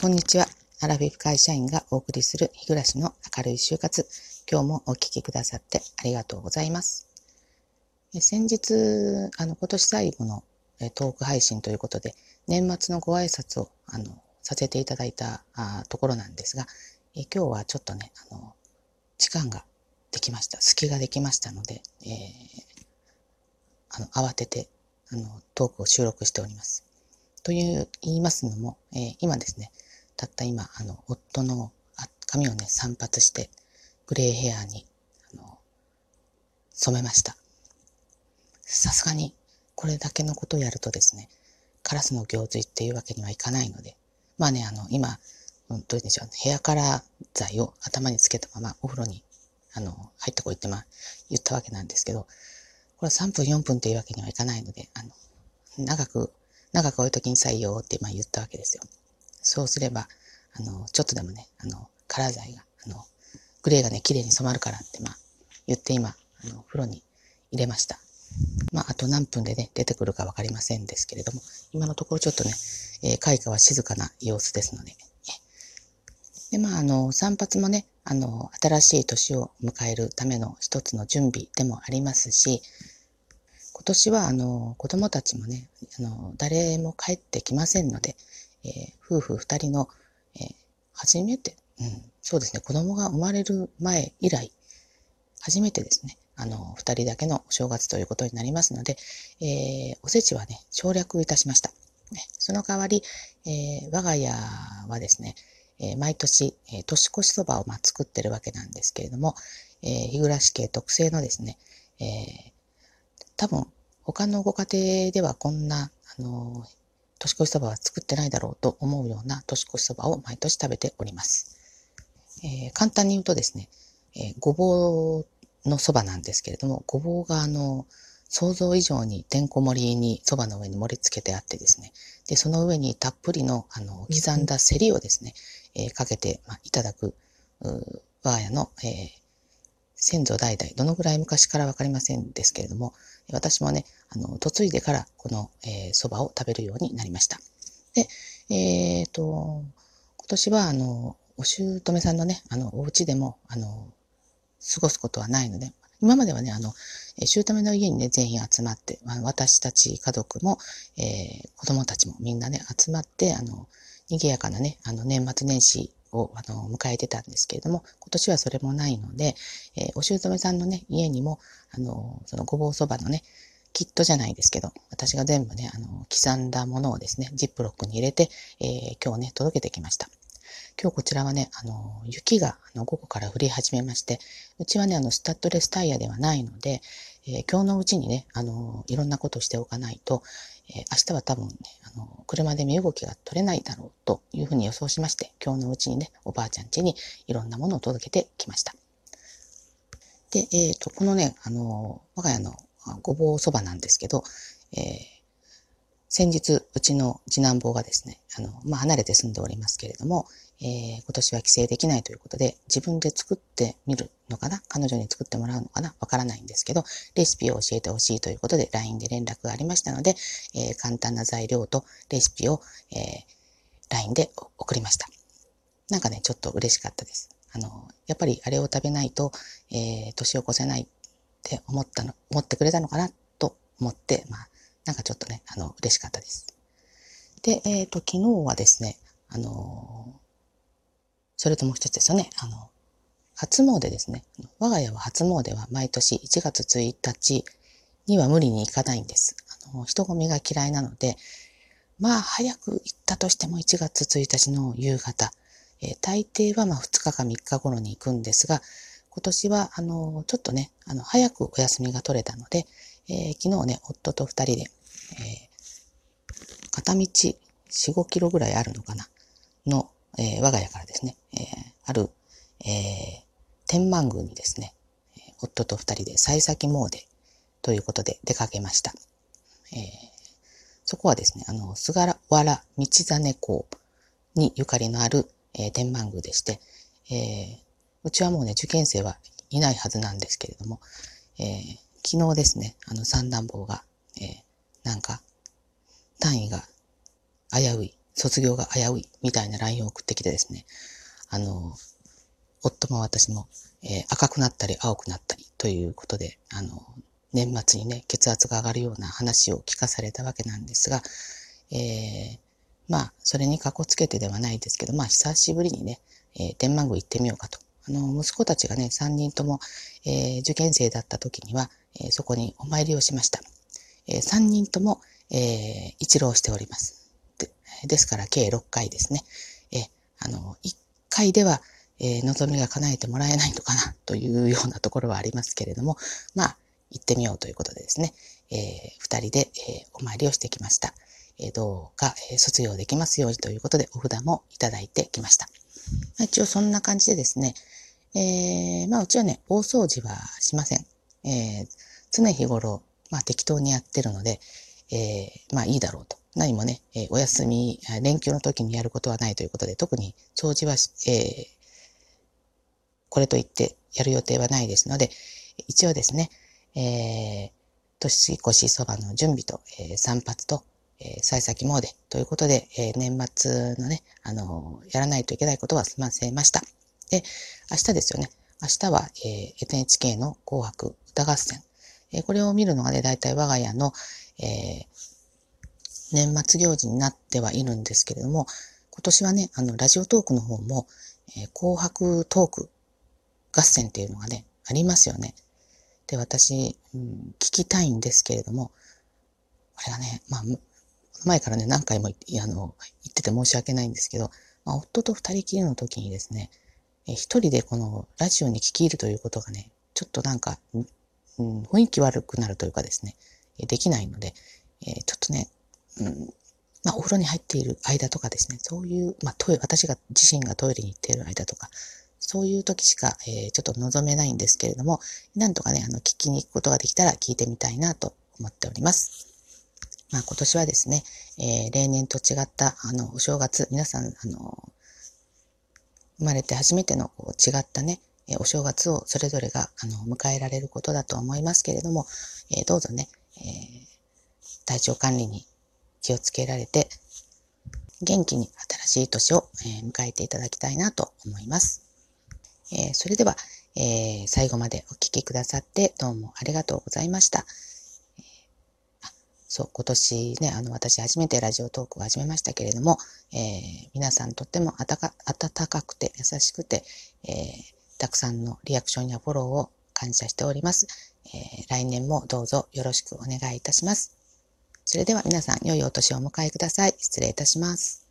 こんにちは。アラフィフ会社員がお送りする日暮らしの明るい就活。今日もお聞きくださってありがとうございます。先日、あの、今年最後のトーク配信ということで、年末のご挨拶を、あの、させていただいたあところなんですが、え今日はちょっとね、あの、時間ができました。隙ができましたので、えー、あの、慌てて、あの、トークを収録しております。という、言いますのも、えー、今ですね、たった今、あの、夫の髪をね、散髪して、グレーヘアに、あの、染めました。さすがに、これだけのことをやるとですね、カラスの行水っていうわけにはいかないので、まあね、あの、今、どういうんでしょう、ヘアカラー剤を頭につけたままお風呂に、あの、入ってこいって、まあ、言ったわけなんですけど、これは3分4分っていうわけにはいかないので、あの、長く、長く置いときにさいよって、まあ言ったわけですよ。そうすれば、あの、ちょっとでもね、あの、カラー剤が、あの、グレーがね、綺麗に染まるからって、まあ、言って今、あの、風呂に入れました。まあ、あと何分でね、出てくるかわかりませんですけれども、今のところちょっとね、えー、開花は静かな様子ですので、ねで、まあ、あの、散髪もね、あの、新しい年を迎えるための一つの準備でもありますし、今年は、あの、子供たちもね、あの、誰も帰ってきませんので、えー、夫婦二人の、えー、初めて、うん、そうですね、子供が生まれる前以来、初めてですね、あの、二人だけのお正月ということになりますので、えー、おせちはね、省略いたしました。ね、その代わり、えー、我が家はですね、えー、毎年、えー、年越しそばを、まあ、作ってるわけなんですけれども、えー、日暮家特製のですね、えー、多分、他のご家庭ではこんな、あの年越しそばは作ってないだろうと思うような年越しそばを毎年食べております。えー、簡単に言うとですね、えー、ごぼうのそばなんですけれども、ごぼうがあの、想像以上にてんこ盛りにそばの上に盛り付けてあってですね、で、その上にたっぷりのあの刻んだセリをですね、えー、かけて、まあ、いただく、我が家の、えー、先祖代々、どのぐらい昔からわかりませんですけれども、私もね、あの、嫁いでからこの、えー、蕎麦を食べるようになりました。で、えっ、ー、と、今年は、あの、お姑さんのね、あの、お家でも、あの、過ごすことはないので、今まではね、あの、姑の家にね、全員集まって、私たち家族も、えー、子供たちもみんなね、集まって、あの、賑やかなね、あの、年末年始を、あの、迎えてたんですけれども、今年はそれもないので、えー、お姑さんのね、家にも、あの、そのごぼうそばのね、キットじゃないですけど、私が全部ね、あの、刻んだものをですね、ジップロックに入れて、えー、今日ね、届けてきました。今日こちらはね、あの、雪があの午後から降り始めまして、うちはね、あの、スタッドレスタイヤではないので、えー、今日のうちにね、あの、いろんなことをしておかないと、えー、明日は多分ね、あの、車で身動きが取れないだろうというふうに予想しまして、今日のうちにね、おばあちゃん家にいろんなものを届けてきました。で、えっ、ー、と、このね、あの、我が家のごぼうそばなんですけど、えー、先日、うちの次男坊がですね、あの、まあ、離れて住んでおりますけれども、えー、今年は帰省できないということで、自分で作ってみるのかな彼女に作ってもらうのかなわからないんですけど、レシピを教えてほしいということで、LINE で連絡がありましたので、えー、簡単な材料とレシピを、えー、LINE で送りました。なんかね、ちょっと嬉しかったです。あの、やっぱりあれを食べないと、えー、年を越せないって思ったの、思ってくれたのかなと思って、まあ、なんかちょっとね、あの、嬉しかったです。で、えっ、ー、と、昨日はですね、あのそれともう一つですよね、あの、初詣ですね。我が家は初詣は毎年1月1日には無理に行かないんです。あの、人混みが嫌いなので、まあ、早く行ったとしても1月1日の夕方、えー、大抵はまあ2日か3日頃に行くんですが、今年は、あの、ちょっとね、あの、早くお休みが取れたので、えー、昨日ね、夫と二人で、えー、片道4、5キロぐらいあるのかな、の、えー、我が家からですね、えある、え天満宮にですね、夫と二人で幸先詣ということで出かけました。えそこはですね、あの、菅原道真公にゆかりのある、え天満宮でして、えうちはもうね、受験生はいないはずなんですけれども、えー、昨日ですね、あの三男坊が、えー、なんか、単位が危うい、卒業が危ういみたいな LINE を送ってきてですね、あの、夫も私も、えー、赤くなったり青くなったりということで、あの、年末にね、血圧が上がるような話を聞かされたわけなんですが、えー、まあ、それにかこつけてではないですけど、まあ、久しぶりにね、えー、天満宮行ってみようかと。あの、息子たちがね、3人とも、えー、受験生だった時には、えー、そこにお参りをしました。えー、3人とも、えー、一浪しております。でですから、計6回ですね。えー、あの、1回では、えー、望みが叶えてもらえないのかなというようなところはありますけれども、まあ、行ってみようということでですね、えー、二人で、えー、お参りをしてきました。えー、どうか、えー、卒業できますようにということでお札もいただいてきました。一応そんな感じでですね、えー、まあうちはね、大掃除はしません。えー、常日頃、まあ適当にやってるので、えー、まあいいだろうと。何もね、えー、お休み、連休の時にやることはないということで、特に掃除は、えー、これといってやる予定はないですので、一応ですね、えー、年越しそばの準備と、えー、散髪と、えー、幸先詣ということで、えー、年末のね、あのー、やらないといけないことは済ませました。で、明日ですよね。明日は、えー、NHK の紅白歌合戦。えー、これを見るのがね、大体我が家の、えー、年末行事になってはいるんですけれども、今年はね、あの、ラジオトークの方も、えー、紅白トーク合戦っていうのがね、ありますよね。で、私、うん、聞きたいんですけれども、これがね、まあ、前からね、何回もあの言ってて申し訳ないんですけど、まあ、夫と二人きりの時にですね、え一人でこのラジオに聞き入るということがね、ちょっとなんか、うん、雰囲気悪くなるというかですね、できないので、えー、ちょっとね、うん、まあ、お風呂に入っている間とかですね、そういう、まあ、トイレ、私が自身がトイレに行っている間とか、そういう時しか、えー、ちょっと望めないんですけれども、なんとかね、あの、聞きに行くことができたら聞いてみたいなと思っております。まあ今年はですね、えー、例年と違った、あの、お正月、皆さん、あの、生まれて初めてのこう違ったね、えお正月をそれぞれが、あの、迎えられることだと思いますけれども、え、どうぞね、えー、体調管理に気をつけられて、元気に新しい年を、え迎えていただきたいなと思います。えそれでは、え最後までお聴きくださってどうもありがとうございました。そう、今年ね、あの、私初めてラジオトークを始めましたけれども、えー、皆さんとっても温かくて優しくて、えー、たくさんのリアクションやフォローを感謝しております。えー、来年もどうぞよろしくお願いいたします。それでは皆さん、良いお年をお迎えください。失礼いたします。